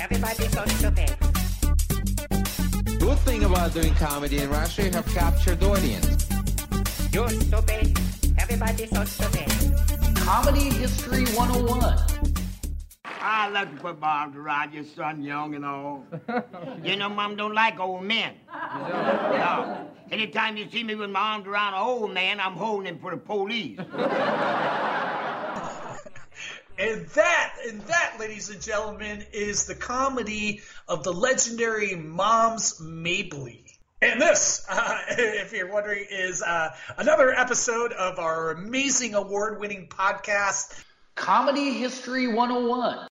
Everybody's so stupid. Good thing about doing comedy in Russia, you have captured the audience. You're stupid. Everybody's so stupid. Comedy History 101. I like to put my arms around your son, young and all. you know, Mom don't like old men. No. Anytime you see me with my arms around an old man, I'm holding him for the police. And that, and that, ladies and gentlemen, is the comedy of the legendary Moms Mabley. And this, uh, if you're wondering, is uh, another episode of our amazing award-winning podcast, Comedy History 101.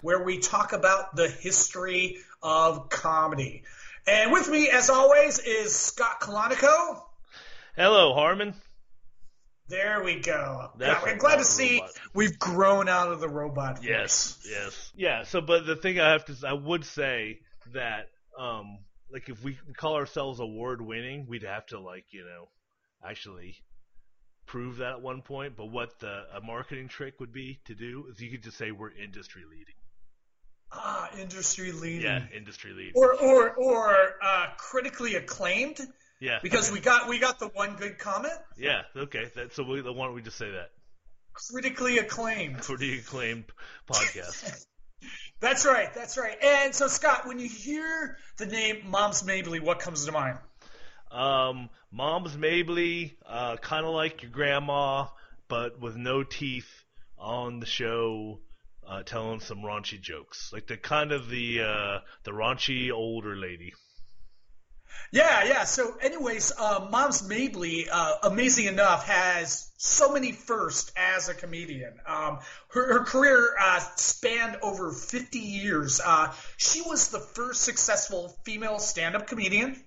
where we talk about the history of comedy. And with me, as always, is Scott Colonico. Hello, Harmon. There we go. That's Yeah, I'm glad to see robot. we've grown out of the robot. voice. Yes, yes, yeah. So, but the thing I have to, I would say that, um, like if we call ourselves award winning, we'd have to like, you know, actually prove that at one point. But what the a marketing trick would be to do is you could just say we're industry leading. Ah, industry leading. Yeah, industry leading. Or or or uh, critically acclaimed yeah, because okay. we got we got the one good comment. yeah, okay. That, so we, why don't we just say that? Critically acclaimed. Pretty acclaimed podcast. That's right. That's right. And so Scott, when you hear the name Moms Mabley, what comes to mind? Um, Moms Mabley, uh, kind of like your grandma, but with no teeth on the show, uh, telling some raunchy jokes, like the kind of the uh, the raunchy older lady. Yeah, yeah. So, anyways, uh, Moms Mabley, uh, amazing enough, has so many firsts as a comedian. Um, her, her career uh, spanned over 50 years. Uh, she was the first successful female stand-up comedian.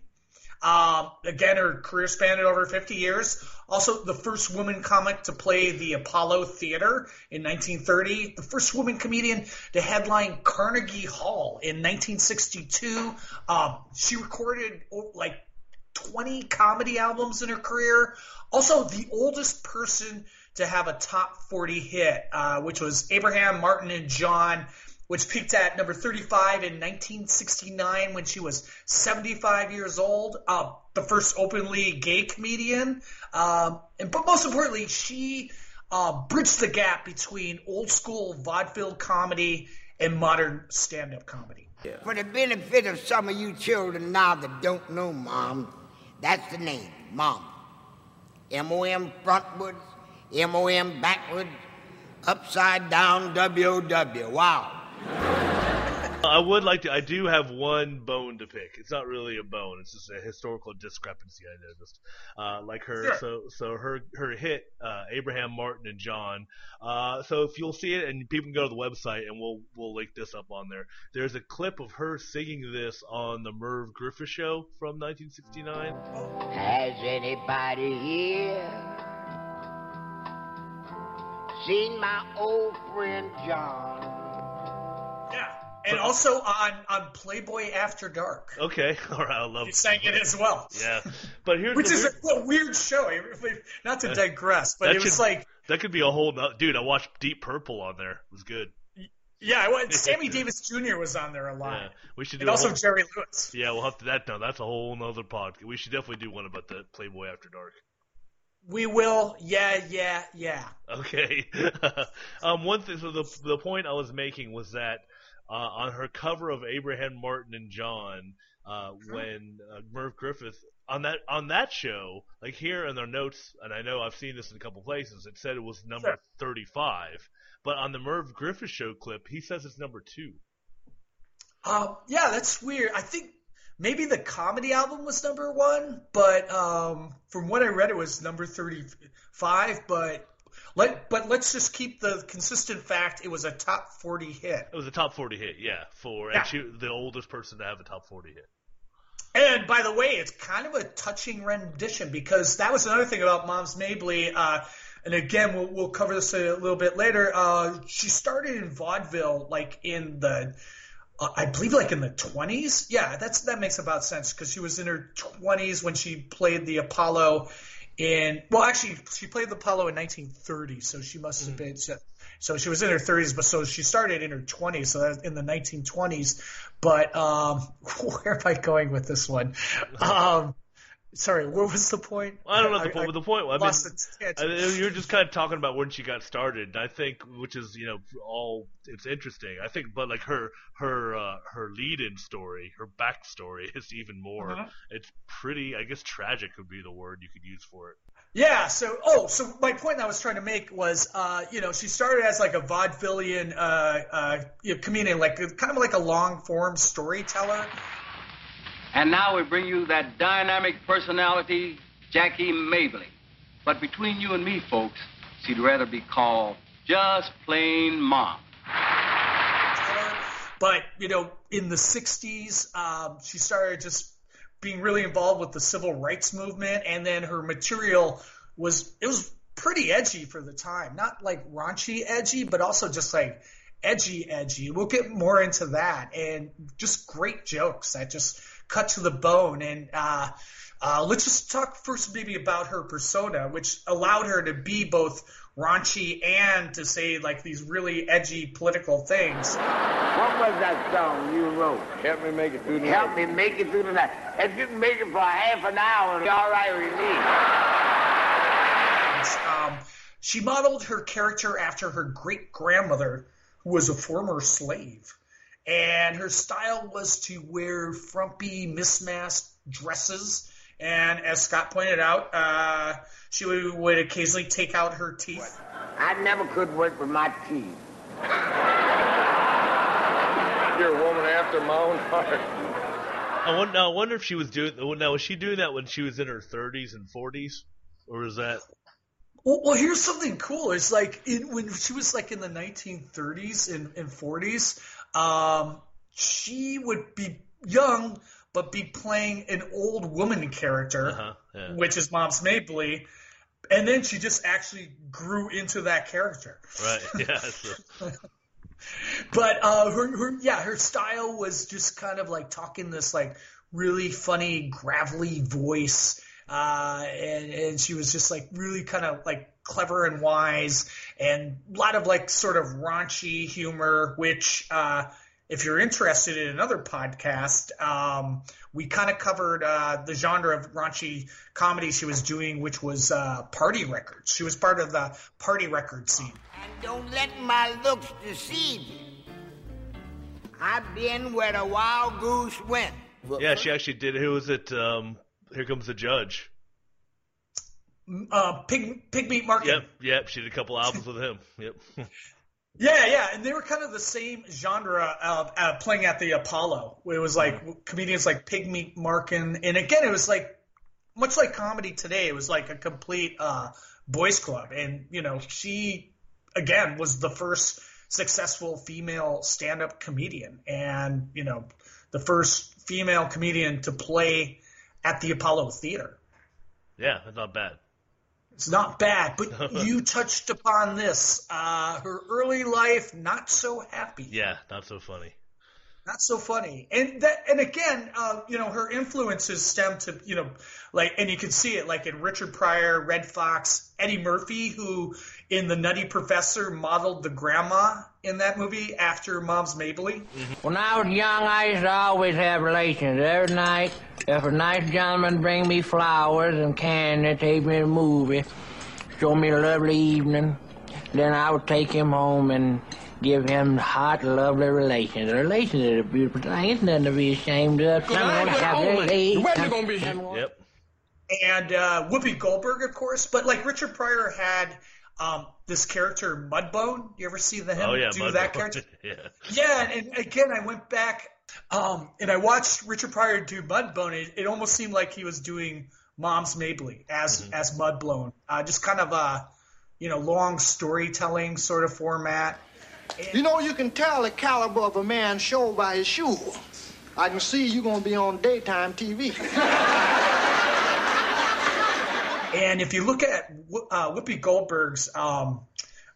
Um, again, her career spanned over 50 years. Also, the first woman comic to play the Apollo Theater in 1930. The first woman comedian to headline Carnegie Hall in 1962. Um, she recorded oh, like 20 comedy albums in her career. Also, the oldest person to have a top 40 hit, uh, which was Abraham Martin and John, which peaked at number 35 in 1969 when she was 75 years old. Uh, the first openly gay comedian. Um, and, but most importantly, she uh, bridged the gap between old school vaudeville comedy and modern stand up comedy. For the benefit of some of you children now that don't know Mom, that's the name, Mom. M-O-M frontwards, M-O-M backwards, upside down W-O-W. Wow. I would like to. I do have one bone to pick. It's not really a bone. It's just a historical discrepancy I noticed. Uh, like her, Sure. so so her her hit uh, Abraham Martin and John. Uh, so if you'll see it, and people can go to the website, and we'll we'll link this up on there. There's a clip of her singing this on the Merv Griffin show from 1969. Has anybody here seen my old friend John? And also on, on Playboy After Dark. Okay, all right, I love. You sang it as well. Yeah, but here's Which is weird- a, weird show. Not to digress, but That it was should- like, that could be a whole no- dude. I watched Deep Purple on there. It was good. yeah, I went, Sammy Davis Jr. was on there a lot. Yeah, we should do And also whole- Jerry Lewis. Yeah, we'll have to that done. That's a whole nother podcast. We should definitely do one about the Playboy After Dark. We will, yeah, yeah, yeah. Okay. um, one thing. So the the point I was making was that uh, on her cover of Abraham Martin and John, uh, when uh, Merv Griffin on that on that show, like here in their notes, and I know I've seen this in a couple places, it said it was number Sure. thirty five, but on the Merv Griffin show clip, he says it's number two. Um, yeah, that's weird. I think maybe the comedy album was number one, but um, from what I read, it was number thirty-five. But let but let's just keep the consistent fact it was a top forty hit. It was a top forty hit, yeah, for Yeah. she, the oldest person to have a top forty hit. And by the way, it's kind of a touching rendition because that was another thing about Moms Mabley. Uh, and again, we'll, we'll cover this a little bit later. Uh, she started in vaudeville like in the, uh, I believe like in the 20s. Yeah, that's that makes about sense because she was in her 20s when she played the Apollo in well, actually, she played the Apollo in 1930, so she must have been. So, so she was in her 30s, but so she started in her 20s, so that's in the 1920s. But um, where am I going with this one? Um, sorry, what was the point? I don't know the point. but the point. I mean, I mean, you're just kind of talking about when she got started. I think, which is you know all it's interesting. I think, but like her her uh, her lead-in story, her backstory is even more. Uh-huh. It's pretty. I guess tragic would be the word you could use for it. Yeah. So, oh, so my point I was trying to make was, uh, you know, she started as like a vaudevillian uh, uh, you know, comedian, like kind of like a long form storyteller. And now we bring you that dynamic personality, Jackie Mabley. But between you and me, folks, she'd rather be called just plain Mom. But you know, in the '60s, um, she started just being really involved with the civil rights movement, and then her material was it was pretty edgy for the time. Not like raunchy edgy, but also just like edgy edgy. We'll get more into that, and just great jokes that just cut to the bone. And uh, uh, let's just talk first maybe about her persona, which allowed her to be both raunchy and to say like these really edgy political things. What was that song you wrote? Help me make it through the Help me make it through the night. If you can make it for half an hour, it's all right with me. Um, she modeled her character after her great grandmother, who was a former slave. And her style was to wear frumpy, mismatched dresses. And as Scott pointed out, uh, she would, would occasionally take out her teeth. I never could work with my teeth. You're a woman after my own heart. I wonder, I wonder if she was doing. Now, was she doing that when she was in her 30s and 40s, or was that? Well, well, here's something cool. It's like in, when she was like in the 1930s and, and 40s, um, she would be young but be playing an old woman character, Uh-huh, yeah. which is Moms Mabley, and then she just actually grew into that character. Right. Yeah. But uh, her, her, yeah, her style was just kind of like talking this like really funny, gravelly voice, uh, and and she was just like really kind of like clever and wise, and a lot of like sort of raunchy humor, which. Uh, if you're interested in another podcast, um, we kind of covered uh, the genre of raunchy comedy she was doing, which was uh, party records. She was part of the party record scene. And don't let my looks deceive you. I've been where the wild goose went. yeah, she actually did. Who was it? Um, Here comes the judge. Uh, Pig, Pig Meat Market. Yep. Yep. She did a couple albums with him. Yep. Yeah, yeah, and they were kind of the same genre of uh, playing at the Apollo. It was like comedians like Pigmeat Markham, and again, it was like much like comedy today. It was like a complete uh, boys club, and you know, she again was the first successful female stand-up comedian, and you know, the first female comedian to play at the Apollo Theater. Yeah, that's not bad. It's not bad, but you touched upon this. Uh, her early life, not so happy. Yeah, not so funny. Not so funny. And that, and again, uh, you know, her influences stem to, you know, like, and you can see it like in Richard Pryor, Redd Foxx, Eddie Murphy, who in The Nutty Professor modeled the grandma in that movie after Moms Mabley. When I was young, I used to always have relations every night. If a nice gentleman bring me flowers and candy, take me to a movie, show me a lovely evening, then I would take him home and give him hot, lovely relations. Relations are a beautiful thing. It's nothing to be ashamed of. Some of them have their age, some- Yep. and uh, Whoopi Goldberg, of course. But like Richard Pryor had um, this character Mudbone. You ever see the him Oh yeah, do Mudbone. that character? yeah. Yeah, and, and again, I went back um, and I watched Richard Pryor do Mudbone. It, it almost seemed like he was doing Moms Mabley as Mm-hmm. as Mudbone, uh, just kind of a you know long storytelling sort of format. You know, you can tell the caliber of a man's show by his shoe. I can see you're gonna be on daytime TV. And if you look at uh, Whoopi Goldberg's, um,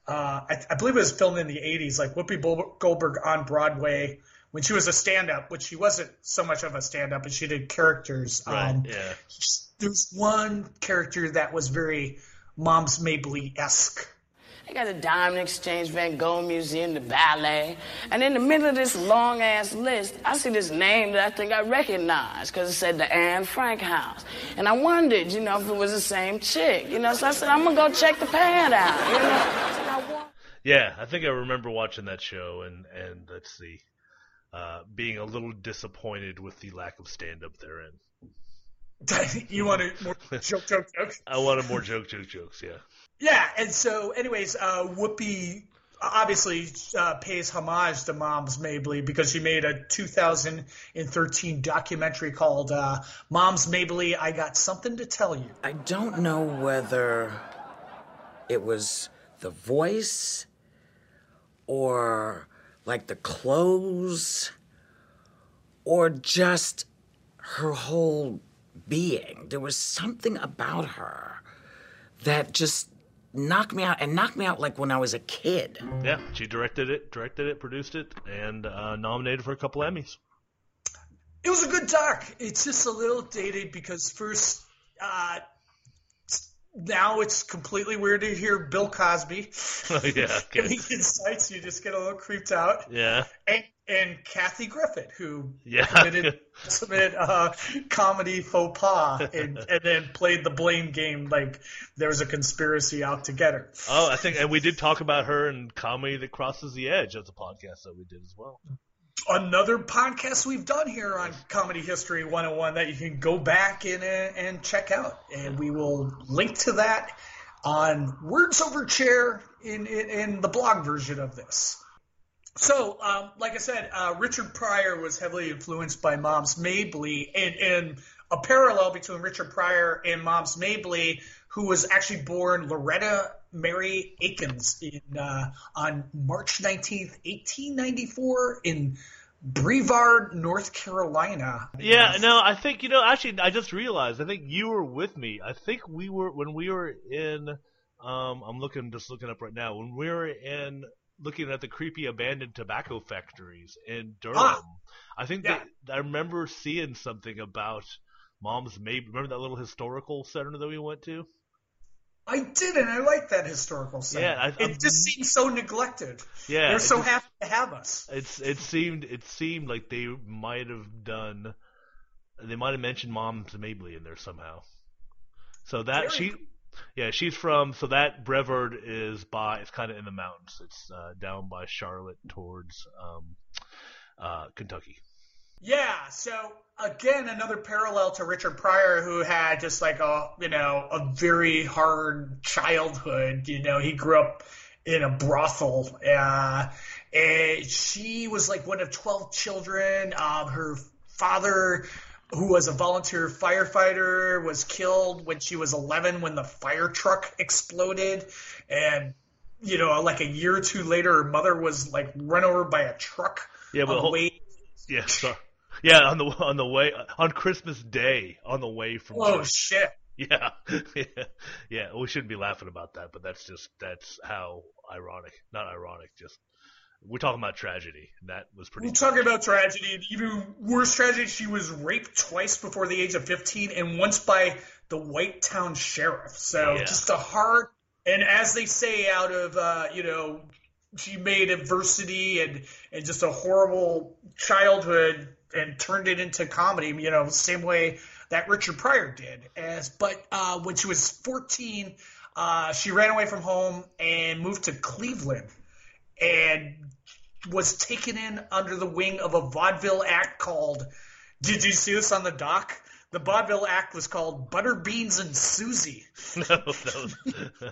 uh, I, I believe it was filmed in the 80s, like Whoopi Goldberg on Broadway when she was a stand-up, which she wasn't so much of a stand-up, but she did characters. Right. Um, yeah. There's one character that was very Moms Mabley esque. I got the Diamond Exchange, Van Gogh Museum, the ballet. And in the middle of this long ass list, I see this name that I think I recognize because it said the Anne Frank House. And I wondered, you know, if it was the same chick. You know, so I said, I'm going to go check the pad out. You know? I said, I want- Yeah, I think I remember watching that show and and let's see, uh, being a little disappointed with the lack of stand up therein. you want more joke, joke, joke? I wanted more joke, joke, jokes. Yeah. Yeah, and so, anyways, uh, Whoopi obviously uh, pays homage to Moms Mabley because she made a 2013 documentary called uh, Moms Mabley, I Got Something to Tell You. I don't know whether it was the voice or like the clothes or just her whole being. There was something about her that just knocked me out and knocked me out like when I was a kid. Yeah, she directed it, directed it, produced it, and uh, nominated for a couple Emmys. It was a good doc. It's just a little dated because first, uh, now it's completely weird to hear Bill Cosby Oh yeah, giving insights. You just get a little creeped out. yeah, And, and Kathy Griffin, who Yeah. committed ultimate uh, comedy faux pas and, and then played the blame game like there was a conspiracy out to get her. Oh, I think, and we did talk about her in comedy that crosses the edge. That's a podcast that we did as well. Another podcast we've done here on Comedy History 101 that you can go back uh, and check out. And we will link to that on Words Over Chair in, in, in the blog version of this. So, um, like I said, uh, Richard Pryor was heavily influenced by Moms Mabley, and, and a parallel between Richard Pryor and Moms Mabley, who was actually born Loretta Mary Aiken in uh, on March 19th, 1894, in Brevard, North Carolina. Yeah, no, I think you know. Actually, I just realized. I think you were with me. I think we were when we were in. Um, I'm looking, just looking up right now. When we were in looking at the creepy abandoned tobacco factories in Durham, Ah, I think yeah. that I remember seeing something about Moms Mabley. Remember that little historical center that we went to? I did, and I like that historical center. Yeah, I- it I'm- just seems so neglected. Yeah, they're so just- happy to have us. It's it seemed it seemed like they might have done they might have mentioned Moms Mabley in there somehow. So that Very she yeah, she's from so that Brevard is by it's kind of in the mountains. It's uh, down by Charlotte towards um, uh, Kentucky. Yeah, so again, another parallel to Richard Pryor, who had just like a you know a very hard childhood. You know, he grew up in a brothel. Uh, and she was like one of twelve children. Um, her father, who was a volunteer firefighter, was killed when she was eleven when the fire truck exploded, and you know, like a year or two later, her mother was like run over by a truck. Yeah, but on the hol- way yeah, so, yeah, on the on the way on Christmas Day on the way from Oh church. shit! Yeah, yeah, yeah. We shouldn't be laughing about that, but that's just that's how ironic. Not ironic, just we're talking about tragedy. And that was pretty. We're talking about tragedy. Even worse tragedy, she was raped twice before the age of 15 and once by the White Town Sheriff. So Yeah. just a hard, and as they say, out of, uh, you know, she made adversity and, and just a horrible childhood and turned it into comedy, you know, same way that Richard Pryor did. As But uh, when she was 14, uh, she ran away from home and moved to Cleveland and was taken in under the wing of a vaudeville act called. Did you see this on the doc? The vaudeville act was called Butterbeans and Susie, no, no.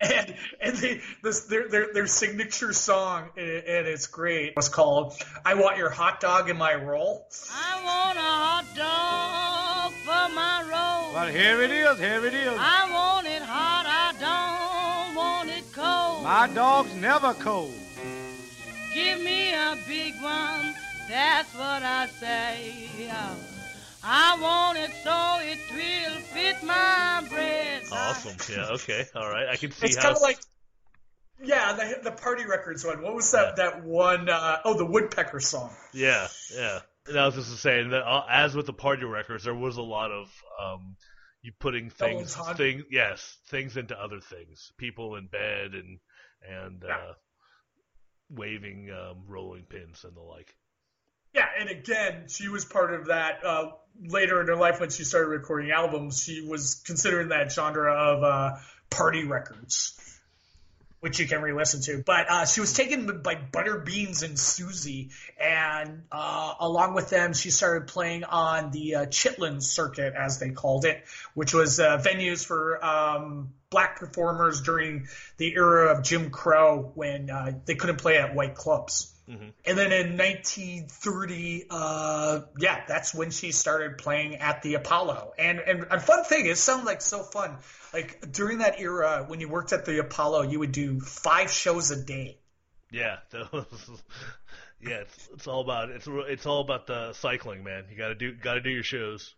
and and they, this their, their their signature song, and and it's great. Was called "I Want Your Hot Dog in My Roll." I want a hot dog for my roll. Well, here it is, here it is. I want it hot, I don't want it cold. My dog's never cold. Give me a big one, that's what I say. I want it so it will fit my breast. awesome. Yeah. Okay. All right. I can see It's how. kind of like Yeah, the, the Party Records one. What was that? That one uh, oh the Woodpecker song. Yeah, yeah. And I was just saying that uh, as with the party records, there was a lot of um, you putting Double things, yes, things into other things, people in bed and and uh, waving um, rolling pins and the like. Yeah, and again, she was part of that uh, later in her life when she started recording albums. She was considering that genre of uh, party records, which you can re-listen to. But uh, she was taken by Butterbeans and Susie, and uh, along with them, she started playing on the uh, Chitlin circuit, as they called it, which was uh, venues for um, black performers during the era of Jim Crow when they couldn't play at white clubs. And then in 1930, uh, yeah, that's when she started playing at the Apollo. And and a fun thing, it sounds like so fun. Like during that era, when you worked at the Apollo, you would do five shows a day. Yeah, those, yeah. It's, it's all about it's it's all about the cycling, man. You gotta do gotta do your shows.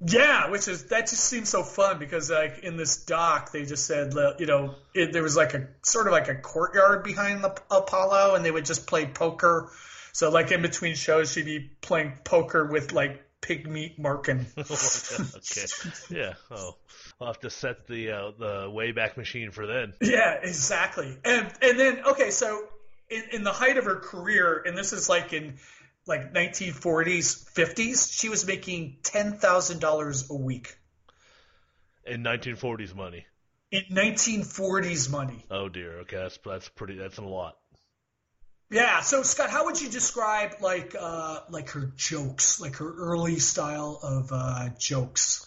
Yeah, which is that just seems so fun because like in this doc they just said you know it, there was like a sort of like a courtyard behind the Apollo and they would just play poker. So like in between shows she'd be playing poker with like Pigmeat Markham. okay. Yeah. Oh, I'll have to set the uh, the Wayback Machine for then. Yeah, exactly. And and then okay, so in, in the height of her career, and this is like in like 1940s, 50s, she was making ten thousand dollars a week In 1940s money. in 1940s money. Oh dear. Okay, that's that's pretty. That's a lot. Yeah. So Scott, how would you describe like uh like her jokes, like her early style of uh jokes?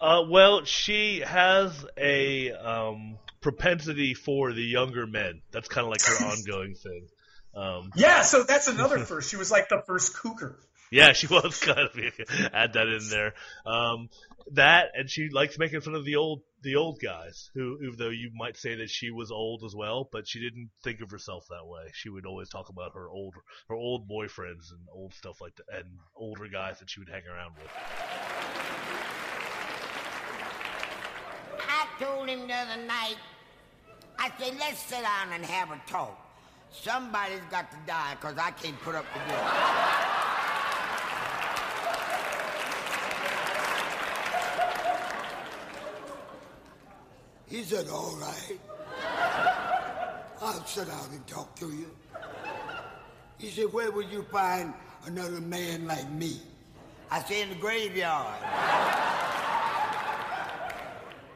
Uh, well, she has a um, propensity for the younger men. That's kind of like her ongoing thing. Um, Yeah. So that's another first. She was like the first cougar. Yeah, she was kind of add that in there. Um, that and she likes making fun of the old the old guys who, even though you might say that she was old as well, but she didn't think of herself that way. She would always talk about her old her old boyfriends and old stuff like that, and older guys that she would hang around with. I told him the other night, I said, let's sit down and have a talk. Somebody's got to die because I can't put up with this. He said, all right. I'll sit down and talk to you. He said, where would you find another man like me? I said, in the graveyard.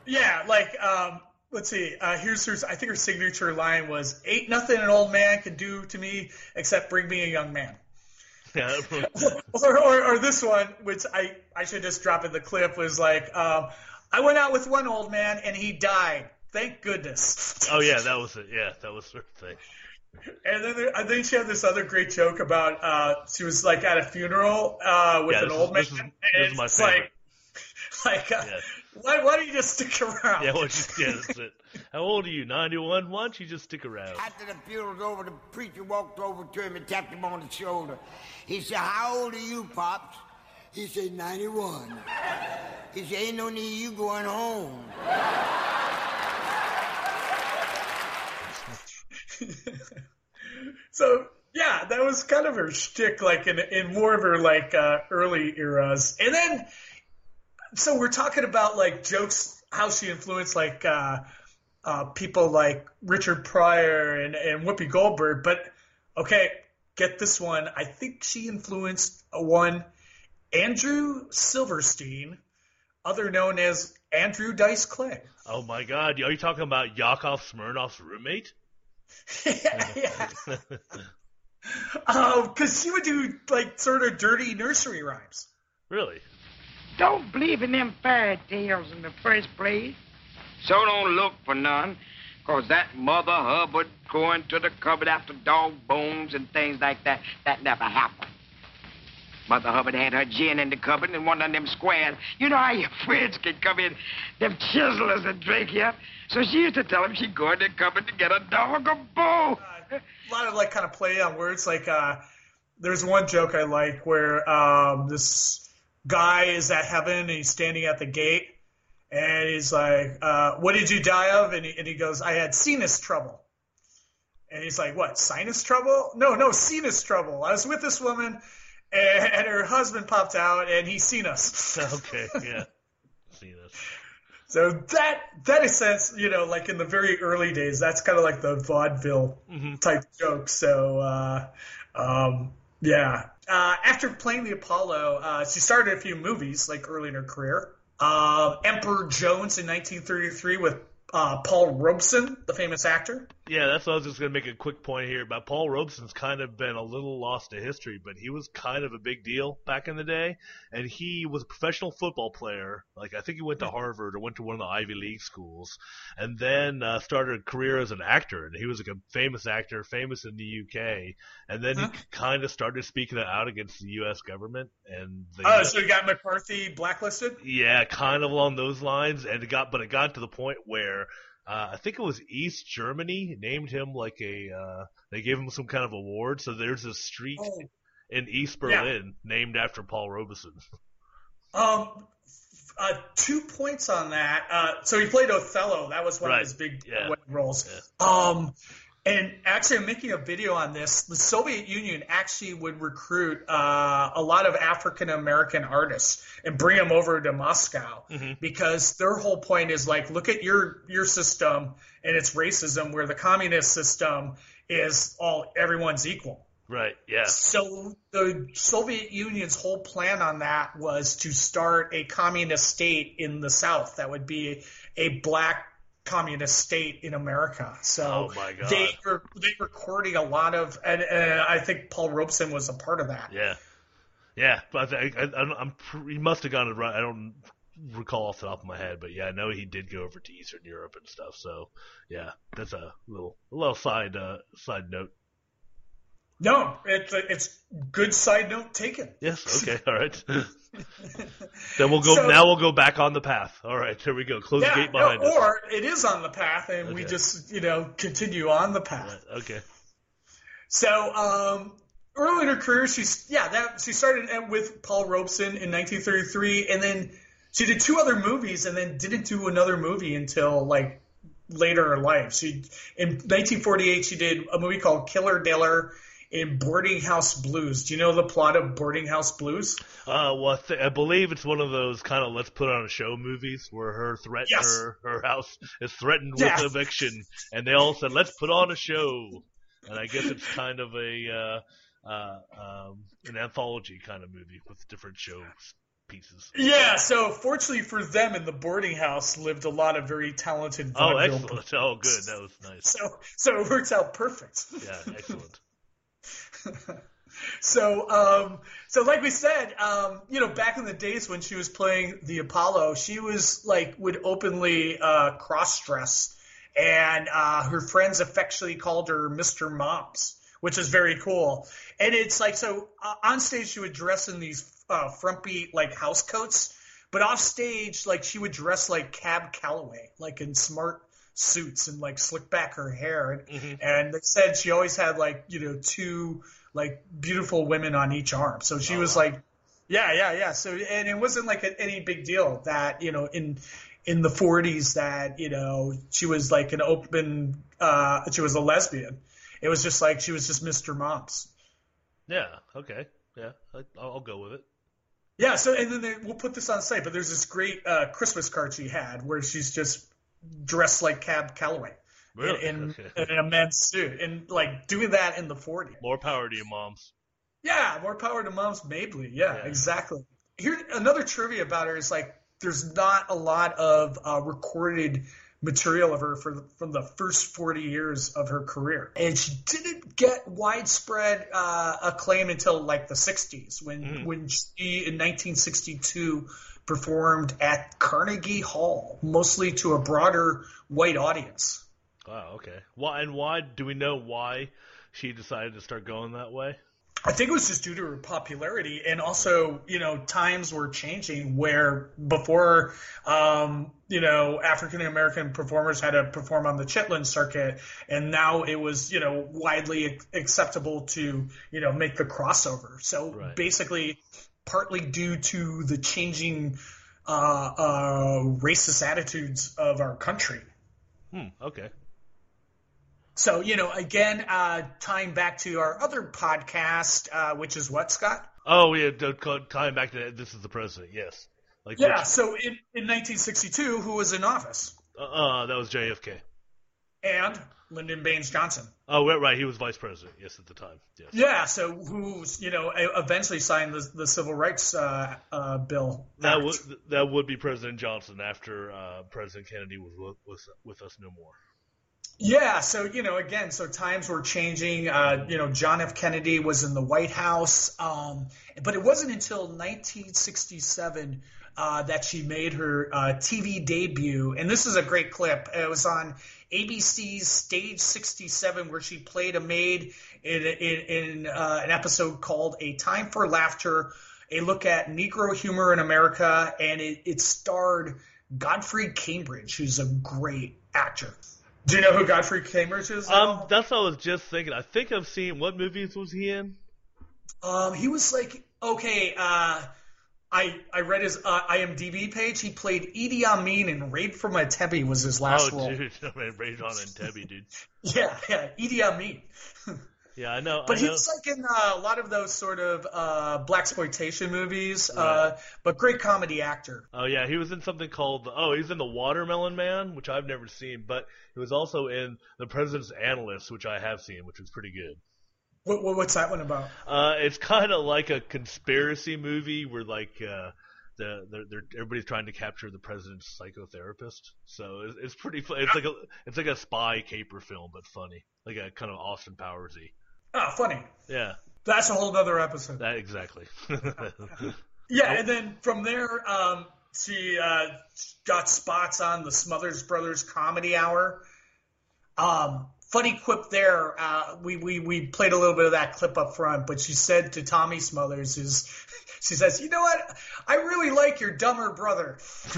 Yeah, like um, let's see. Uh, here's her. I think her signature line was, "Ain't nothing an old man can do to me except bring me a young man." Yeah. or, or, or this one, which I, I should just drop in the clip, was like, um, I went out with one old man and he died. Thank goodness. oh yeah, that was it. Yeah, that was her thing. And then there, I think she had this other great joke about uh, she was like at a funeral uh, with Yeah, an old is- man. this is- and this is my it's favorite. like, like uh, why, why don't you just stick around? Yeah, well, just, yeah, that's it. How old are you? 91? Why don't you just stick around? After the funeral's over, the preacher walked over to him and tapped him on the shoulder. He said, How old are you, Pops? He said, 91. He said, Ain't no need you going home. So yeah, that was kind of her shtick, like in in more of her like uh, early eras. And then, so we're talking about like jokes, how she influenced like uh, uh, people like Richard Pryor and and Whoopi Goldberg. But okay, get this one. I think she influenced one Andrew Silverstein, other known as Andrew Dice Clay. Oh my God, are you talking about Yakov Smirnoff's roommate? yeah. Oh, because she would do like sort of dirty nursery rhymes. Really? Don't believe in them fairy tales in the first place. So don't look for none, 'cause that Mother Hubbard going to the cupboard after dog bones and things like that, that never happened. Mother Hubbard had her gin in the cupboard and one of them squares. You know how your friends can come in, them chiselers and drink here. So she used to tell him she'd go in the cupboard to get a dog a bone. A lot of like kind of play on words. Like uh, there's one joke I like where um, this guy is at heaven and he's standing at the gate and he's like, uh, "What did you die of?" And he, and he goes, "I had sinus trouble." And he's like, what, sinus trouble? No, no, sinus trouble. I was with this woman and, and her husband popped out and he's seen us. okay, yeah. Seen us. So that that is sense, you know, like in the very early days, that's kind of like the vaudeville Mm-hmm. type joke. So uh, um, yeah. Uh, after playing the Apollo, uh, she started a few movies like early in her career. Uh, Emperor Jones in 1933 with uh, Paul Robeson, the famous actor. Yeah, that's what I was just going to make a quick point here about Paul Robeson's kind of been a little lost to history, but he was kind of a big deal back in the day, and he was a professional football player. Like I think he went to Harvard or went to one of the Ivy League schools, and then uh, started a career as an actor. And he was like a famous actor, famous in the UK, and then he kind of started speaking out against the U.S. government and the Oh, so he got McCarthy blacklisted? yeah, kind of along those lines, and it got, but it got to the point where uh, I think it was East Germany named him like a, uh, they gave him some kind of award. So there's a street Oh. in East Yeah. Berlin named after Paul Robeson. Um, uh, two points on that. Uh, so he played Othello. That was one Right. of his big Yeah. roles. Um, and actually, I'm making a video on this. The Soviet Union actually would recruit uh, a lot of African American artists and bring them over to Moscow because their whole point is like, look at your your system and it's racism, where the communist system is all everyone's equal. Right. Yeah. So the Soviet Union's whole plan on that was to start a communist state in the South that would be a black communist state in America. So Oh, they were they were courting a lot of, and, and I think Paul Robeson was a part of that. Yeah. Yeah, but I, I'm he must have gone to. I don't recall off the top of my head, but yeah, I know he did go over to Eastern Europe and stuff. So yeah, that's a little a little side uh, side note. No, it's it's good side note taken. Yes. Okay. All right. then we'll go. So- now we'll go back on the path. All right. Here we go. Close the gate behind us. or it is on the path, and we just you know continue on the path. Okay. So um, early in her career, she's yeah that she started with Paul Robeson in 1933, and then she did two other movies, and then didn't do another movie until like later in life. She in 1948 she did a movie called Killer Diller in Boarding House Blues. Do you know the plot of Boarding House Blues? Uh, well, I, believe it's one of those kind of let's put on a show movies where her threat Yes. her her house is threatened Yes. with eviction, and they all said let's put on a show, and I guess it's kind of a uh, uh, um, an anthology kind of movie with different show pieces. Yeah, so fortunately for them, in the boarding house lived a lot of very talented Oh, excellent! Oh, good. That was nice. So so it works out perfect. Yeah, excellent. So, um, so like we said, um, you know, back in the days when she was playing the Apollo, she was like would openly uh, cross dress, and uh, her friends affectionately called her Mr. Moms, which is very cool. And it's like so uh, on stage she would dress in these uh, frumpy like house coats, but off stage like she would dress like Cab Calloway, like in smart suits and like slick back her hair and, and they said she always had like you know two like beautiful women on each arm so she was like yeah yeah yeah so and it wasn't like a, any big deal that you know in in the 40s that you know she was like an open uh she was a lesbian it was just like she was just mr moms Yeah. Okay. Yeah. I, I'll I'll go with it. Yeah, so and then they, we'll put this on site, but there's this great uh, Christmas card she had where she's just dressed like Cab Calloway Really? in, Okay. in a men's suit, and like doing that in the 40s. More power to you, moms. Yeah, more power to Moms Mabley. Yeah, exactly. Here, another trivia about her is like there's not a lot of uh, recorded material of her for the, from the first 40 years of her career, and she didn't get widespread uh, acclaim until like the 60s when when she in 1962 performed at Carnegie Hall, mostly to a broader white audience. Wow. Okay. Why and why do we know why she decided to start going that way? I think it was just due to her popularity, and also, you know, times were changing where before, um, you know, African American performers had to perform on the Chitlin circuit, and now it was, you know, widely acceptable to, you know, make the crossover. So basically, partly due to the changing uh, uh, racist attitudes of our country. Hmm. Okay. So, you know, again, uh, tying back to our other podcast, uh, which is what, Scott? Oh, yeah, tying back to this is the president. Yes. Like Yeah, which- so in, in 1962, who was in office? uh, uh, that was JFK. And Lyndon Baines Johnson. Oh, right, right. He was vice president. Yes, at the time. Yes. Yeah, so who's, you know, eventually signed the, the Civil Rights uh, uh, Bill. That Act. would that would be President Johnson after uh, President Kennedy was with, was with us no more. Yeah, so you know, again, so times were changing. Uh, you know, John F. Kennedy was in the White House, um, but it wasn't until 1967 uh, that she made her uh, TV debut, and this is a great clip. It was on ABC's Stage 67, where she played a maid in, in, in uh, an episode called "A Time for Laughter." A look at Negro humor in America, and it, it starred Godfrey Cambridge, who's a great actor. Do you know who Godfrey Cambridge is? Um, that's what I was just thinking. I think I've seen what movies was he in? Um, he was like, okay, uh, I I read his uh, IMDb page. He played Idi Amin in Raid from Entebbe was his last oh, role. dude, I mean, Raid on Entebbe, dude. Yeah, yeah, Idi Amin. Yeah, I know. But I he know. was like in uh, a lot of those sort of uh, black exploitation movies. Uh, but great comedy actor. Oh yeah, he was in something called oh he's in the Watermelon Man, which I've never seen, but he was also in the President's Analyst, which I have seen, which was pretty good. What, what what's that one about? Uh, it's kind of like a conspiracy movie where like uh, the they're, they're, everybody's trying to capture the president's psychotherapist. So it's, it's pretty. fu- It's like a it's like a spy caper film, but funny, like a kind of Austin Powersy. Oh, funny. Yeah, That's a whole other episode. that exactly. Yeah, and then from there, um, she uh, got spots on the Smothers Brothers Comedy Hour. Um, funny quip there. Uh, we, we we played a little bit of that clip up front, but she said to Tommy Smothers, "Is she says, you know what? I really like your dumber brother."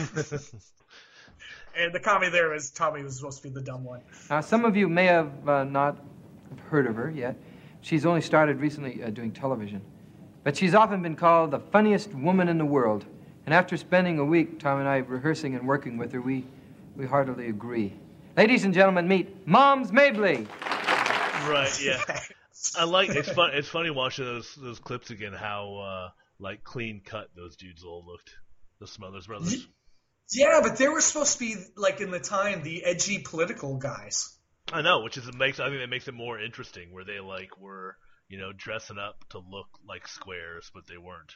and the comedy there is Tommy was supposed to be the dumb one. Now, some of you may have uh, not heard of her yet. She's only started recently uh, doing television. But she's often been called the funniest woman in the world. And after spending a week, Tom and I, rehearsing and working with her, we, we heartily agree. Ladies and gentlemen, meet Moms Mabley. right. Yeah. I like it's fun. It's funny watching those those clips again. How uh, like clean cut those dudes all looked. The Smothers Brothers. Yeah, but they were supposed to be like in the time the edgy political guys. I know, which is it makes I think that makes it more interesting where they like were you know dressing up to look like squares, but they weren't.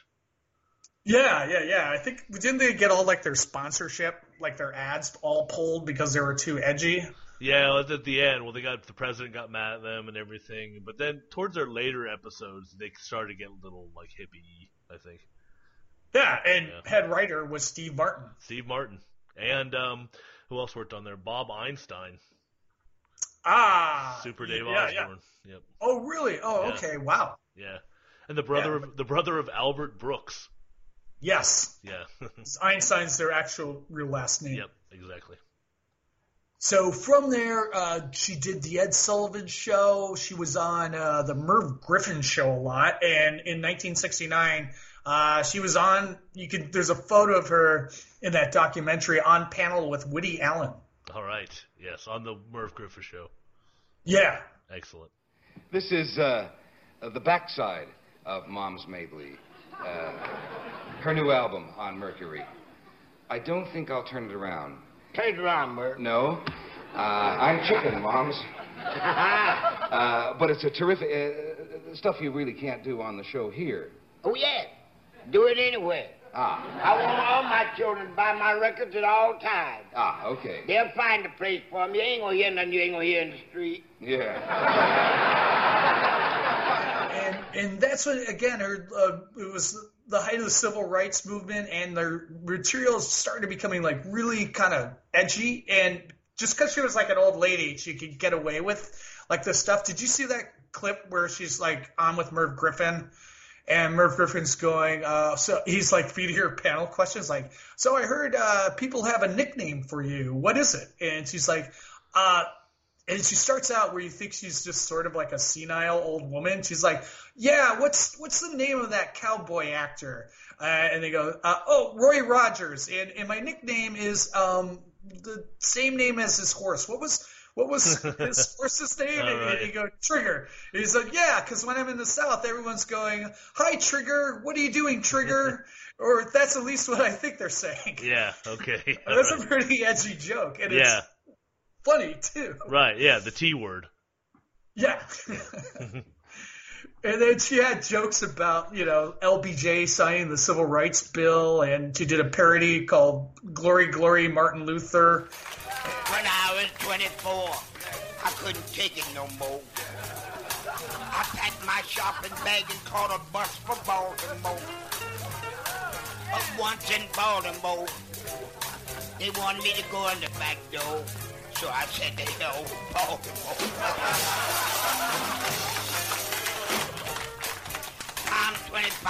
Yeah, yeah, yeah. I think didn't they get all like their sponsorship, like their ads, all pulled because they were too edgy? Yeah, it was at the end. Well, they got the president got mad at them and everything, but then towards their later episodes, they started to get a little like hippie. I think Yeah, and head writer was Steve Martin. Steve Martin and um, who else worked on there? Bob Einstein, Ah, Super Dave yeah, yeah. Osborne. Yep. Oh, really? Oh, Yeah. okay. Wow. Yeah, and the brother Yeah. of the brother of Albert Brooks. Yes, Yeah. Einstein's their actual real last name. yep. Exactly. So from there, uh, she did the Ed Sullivan Show. She was on uh, the Merv Griffin Show a lot, and in 1969, uh, she was on. You can. There's a photo of her in that documentary on panel with Woody Allen. All right. Yes, on the Merv Griffin show. Yeah. Excellent. This is uh, uh, the backside of Moms Mabley, uh, her new album on Mercury. I don't think I'll turn it around. Turn it around, Merv. No, uh, I'm chicken, Moms. Uh, but it's a terrific uh, stuff you really can't do on the show here. oh, yeah. Do it anywhere. Ah, I want all my children to buy my records at all times. ah, okay. They'll find a place for me. You ain't gonna hear nothing you ain't gonna hear in the street. Yeah. and that's when again her uh, it was the height of the civil rights movement and their materials started becoming like really kind of edgy. And just because she was like an old lady she could get away with like this stuff. Did you see that clip where she's like on with merv griffin? And merv griffin's going uh, so he's like feeding her panel questions like so i heard uh, people have a nickname for you. What is it? And she's like uh, and she starts out where you think she's just sort of like a senile old woman. She's like, "Yeah, what's what's the name of that cowboy actor?" Uh, and they go, uh, "Oh, Roy Rogers." And and my nickname is um the same name as his horse. What was what was his horse's name? And, right. and he go, Trigger. And he's like, yeah, because when I'm in the South, everyone's going, hi, Trigger, what are you doing, Trigger? or that's at least what I think they're saying. Yeah. Okay. That's a pretty edgy joke, and Yeah. it's funny too. Right. Yeah. The T word. Yeah. and then she had jokes about, you know, LBJ signing the Civil Rights Bill, and she did a parody called Glory, Glory, Martin Luther. When I was 24, I couldn't take it no more. I packed my shopping bag and caught a bus for Baltimore. But once in Baltimore, they wanted me to go in the back door. So I said to hell, Baltimore. I'm 25.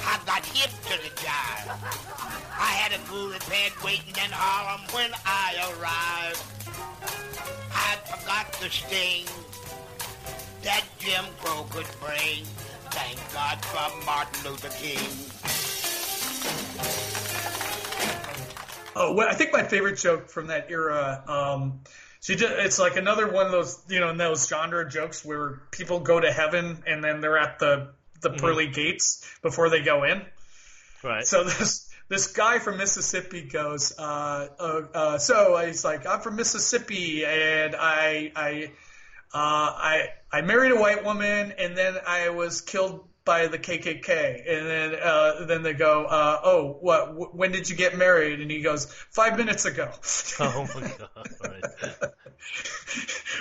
I got hip to the job. I had a cooler bed waiting in Harlem when I arrived. I forgot the sting that Jim Crow could bring. Thank God for Martin Luther King. Oh, well, I think my favorite joke from that era. Um, she just, it's like another one of those, you know, in those genre jokes where people go to heaven and then they're at the the Mhm. pearly gates before they go in. Right. So this this guy from Mississippi goes, uh, uh, uh, so he's like, I'm from Mississippi and I I uh, I I married a white woman and then I was killed by the KKK and then uh, then they go, uh, oh what wh- when did you get married? And he goes, five minutes ago. Oh my god.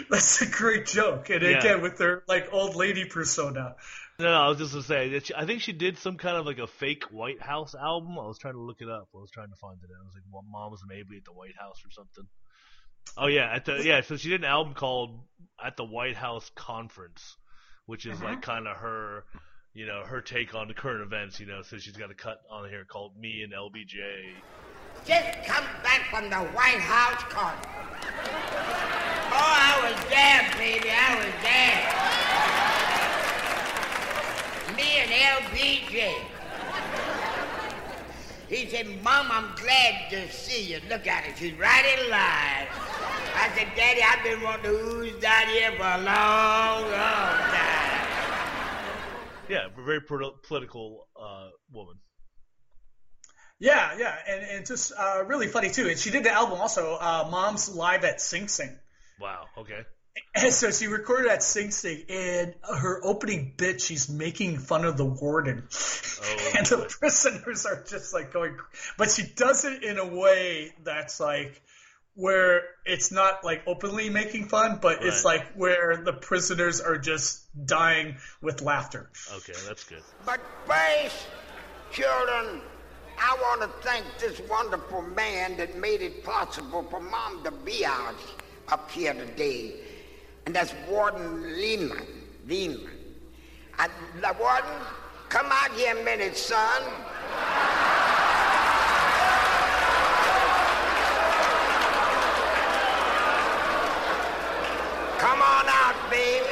That's a great joke, and Yeah. again with their like old lady persona. No, I was just gonna say that she, I think she did some kind of like a fake White House album. I was trying to look it up. I was trying to find it. I was like, well, "Moms Mabley at the White House or something." Oh yeah, at the yeah. So she did an album called "At the White House Conference," which is like kind of her, you know, her take on the current events. You know, so she's got a cut on here called "Me and LBJ." Just come back from the White House conference. Oh, I was there, baby. I was there. Me and LBJ. He said, Mom, I'm glad to see you. Look at her. She's right in line. I said, Daddy, I've been wanting to ooze down here for a long, long time. Yeah, a very pro- political uh, woman. Yeah, yeah, and and just uh, really funny too. And she did the album also, uh, Mom's Live at Sing Sing. Wow. Okay. And so she recorded at Sing Sing, and her opening bit, she's making fun of the warden, and the prisoners are just like going. But she does it in a way that's like where it's not like openly making fun, but it's like where the prisoners are just dying with laughter. Okay, that's good. But first, children, I want to thank this wonderful man that made it possible for Mom to be out up here today. And that's Warden Lehman. Lehman. I, the Warden, come out here a minute, son. Come on out, baby.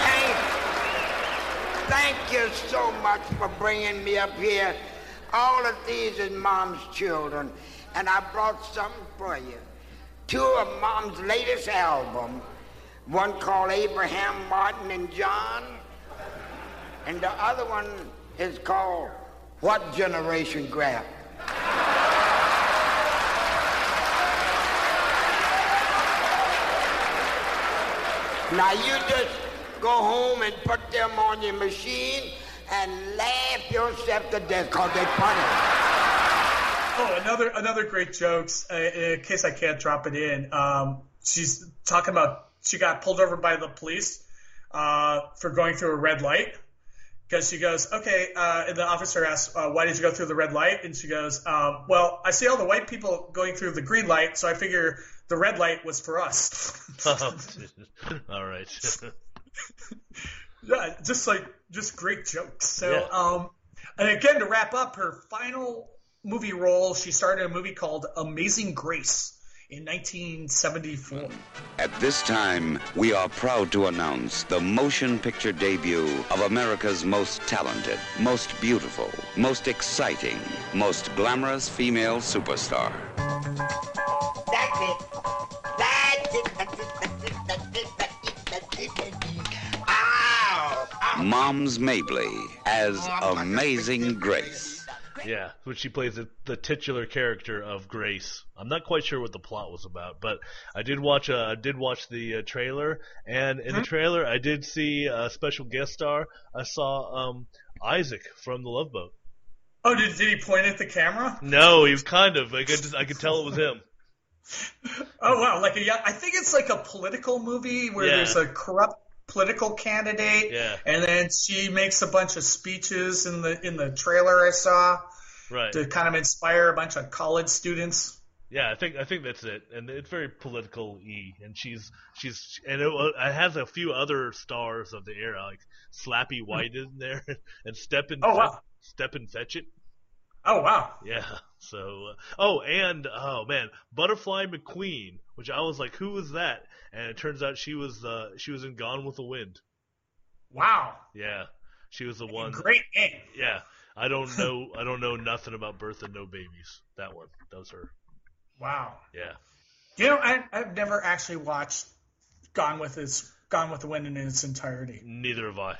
Thank, thank you so much for bringing me up here. All of these is Mom's children, and I brought something for you. Two of Mom's latest album, one called Abraham Martin and John, and the other one is called What Generation Grab? Now you just go home and put them on your machine and laugh yourself to death because they're funny. Oh, another another great jokes. Uh, in case I can't drop it in, um, she's talking about she got pulled over by the police uh, for going through a red light because she goes, okay. Uh, and the officer asks, uh, why did you go through the red light? And she goes, um, well, I see all the white people going through the green light, so I figure the red light was for us. All right. yeah, just like just great jokes. So, Yeah. um, and again to wrap up her final movie role, she starred in a movie called Amazing Grace, in 1974. At this time, we are proud to announce the motion picture debut of America's most talented, most beautiful, most exciting, most glamorous female superstar. That's it. Moms Mabley as Amazing Grace. Yeah, which she plays the, the titular character of Grace. I'm not quite sure what the plot was about, but I did watch uh, I did watch the uh, trailer, and in the trailer I did see a special guest star. I saw um, Isaac from The Love Boat. Oh, did, did he point at the camera? No, he was kind of. I could I could tell it was him. Oh wow, like a yeah, I think it's like a political movie where Yeah. there's a corrupt political candidate, Yeah. and then she makes a bunch of speeches in the in the trailer I saw Right. to kind of inspire a bunch of college students. Yeah, I think I think that's it, and it's very political y, and she's she's and it, it has a few other stars of the era like Slappy White in there and Stepin Oh, wow. Stepin Fetchit. Oh wow, Yeah. So uh, oh, and oh man, Butterfly McQueen, which I was like, who is that? And it turns out she was uh she was in Gone with the Wind. wow, Yeah, she was the one. great name. Yeah, I don't know I don't know nothing about Birth and No Babies. That one, that was her. Wow. Yeah. You know, I, I've never actually watched Gone with its Gone with the Wind in its entirety. Neither have I.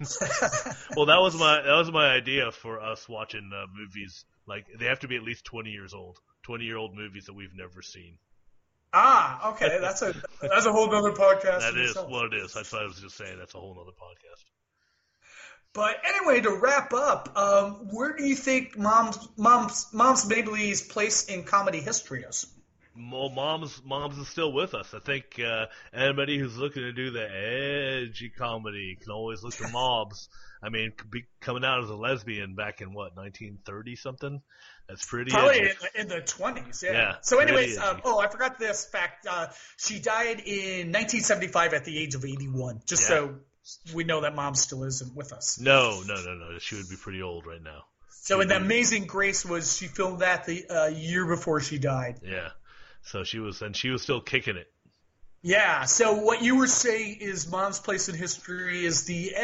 well, that was my that was my idea for us watching uh, movies. Like they have to be at least twenty years old, twenty year old movies that we've never seen. Ah, okay, that's a that's a whole other podcast. That is itself. what it is. That's what I was just saying. That's a whole other podcast. But anyway, to wrap up, um, where do you think Mom's Mom's Mom's Mabley's place in comedy history is? Well, mom's mom's is still with us. I think uh, anybody who's looking to do the edgy comedy can always look to Moms. I mean, be, coming out as a lesbian back in what 1930 something. That's pretty Probably in the, in the 20s, yeah. Yeah, so, anyways, um, oh, I forgot this fact. Uh, she died in 1975 at the age of 81. Just Yeah. so we know that Mom still isn't with us. No, no, no, no. She would be pretty old right now. So, in the Amazing Grace was she filmed that the uh, year before she died. Yeah. So she was, and she was still kicking it. Yeah. So what you were saying is Mom's place in history is the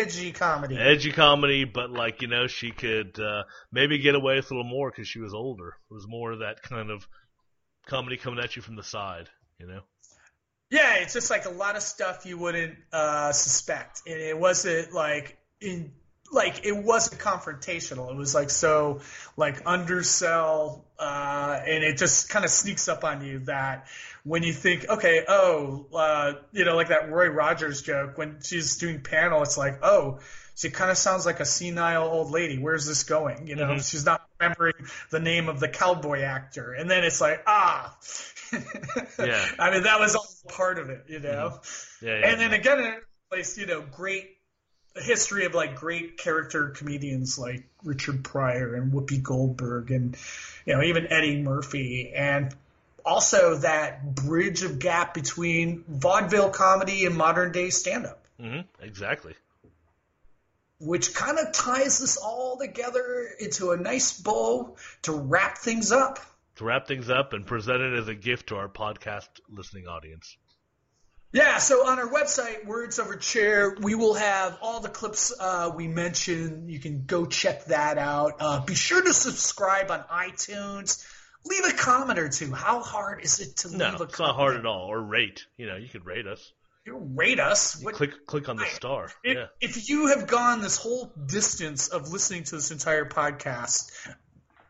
edgy comedy. Edgy comedy, but like you know, she could uh, maybe get away with a little more because she was older. It was more of that kind of comedy coming at you from the side, you know. Yeah, it's just like a lot of stuff you wouldn't uh, suspect, and it wasn't like in like it wasn't confrontational. It was like so like undersell, uh, and it just kind of sneaks up on you that when you think, okay, oh, uh, you know, like that Roy Rogers joke when she's doing panel, it's like, oh. She kind of sounds like a senile old lady. Where's this going? You know, Mhm. she's not remembering the name of the cowboy actor, and then it's like, ah, Yeah. I mean, that was all part of it, you know. Yeah, yeah. And then again, in place, you know, great a history of like great character comedians like Richard Pryor and Whoopi Goldberg and you know even Eddie Murphy and also that bridge of gap between vaudeville comedy and modern day stand up hmm Exactly. which kind of ties this all together into a nice bow to wrap things up. To wrap things up and present it as a gift to our podcast listening audience. Yeah, so on our website, Words Over Chair, we will have all the clips uh, we mentioned. You can go check that out. Uh, be sure to subscribe on iTunes. Leave a comment or two. How hard is it to No, leave a it's not hard at all. Or rate. You know, you could rate us. You rate us. What, Click click on the star. if, yeah. if you have gone this whole distance of listening to this entire podcast,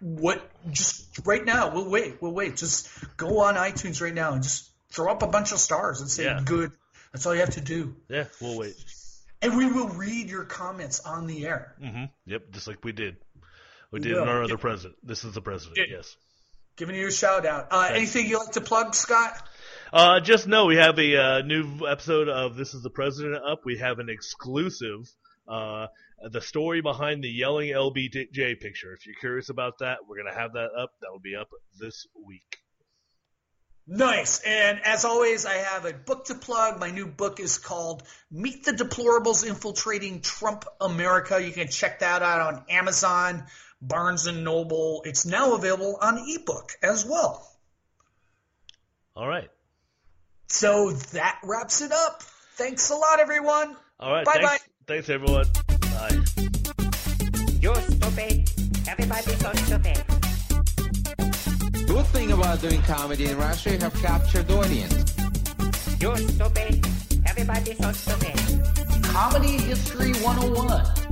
what just right now, we'll wait. We'll wait. Just go on iTunes right now and just throw up a bunch of stars and say Yeah. good. That's all you have to do. Yeah, we'll wait. And we will read your comments on the air. hmm Yep, just like we did. We did in our other president. This is the president. Yes. Giving you a shout out. Uh, anything you like to plug, Scott? Uh, just know we have a uh, new episode of This is the President up. We have an exclusive, uh, the story behind the yelling LBJ picture. If you're curious about that, we're going to have that up. That will be up this week. Nice. And as always, I have a book to plug. My new book is called Meet the Deplorables Infiltrating Trump America. You can check that out on Amazon, Barnes and Noble. It's now available on ebook as well. All right. So that wraps it up. Thanks a lot, everyone. All right. Bye thanks, bye. Thanks, everyone. Bye. You're stupid. Everybody's so stupid. Good thing about doing comedy in Russia, you have captured audience. You're stupid. Everybody's so stupid. Comedy History 101.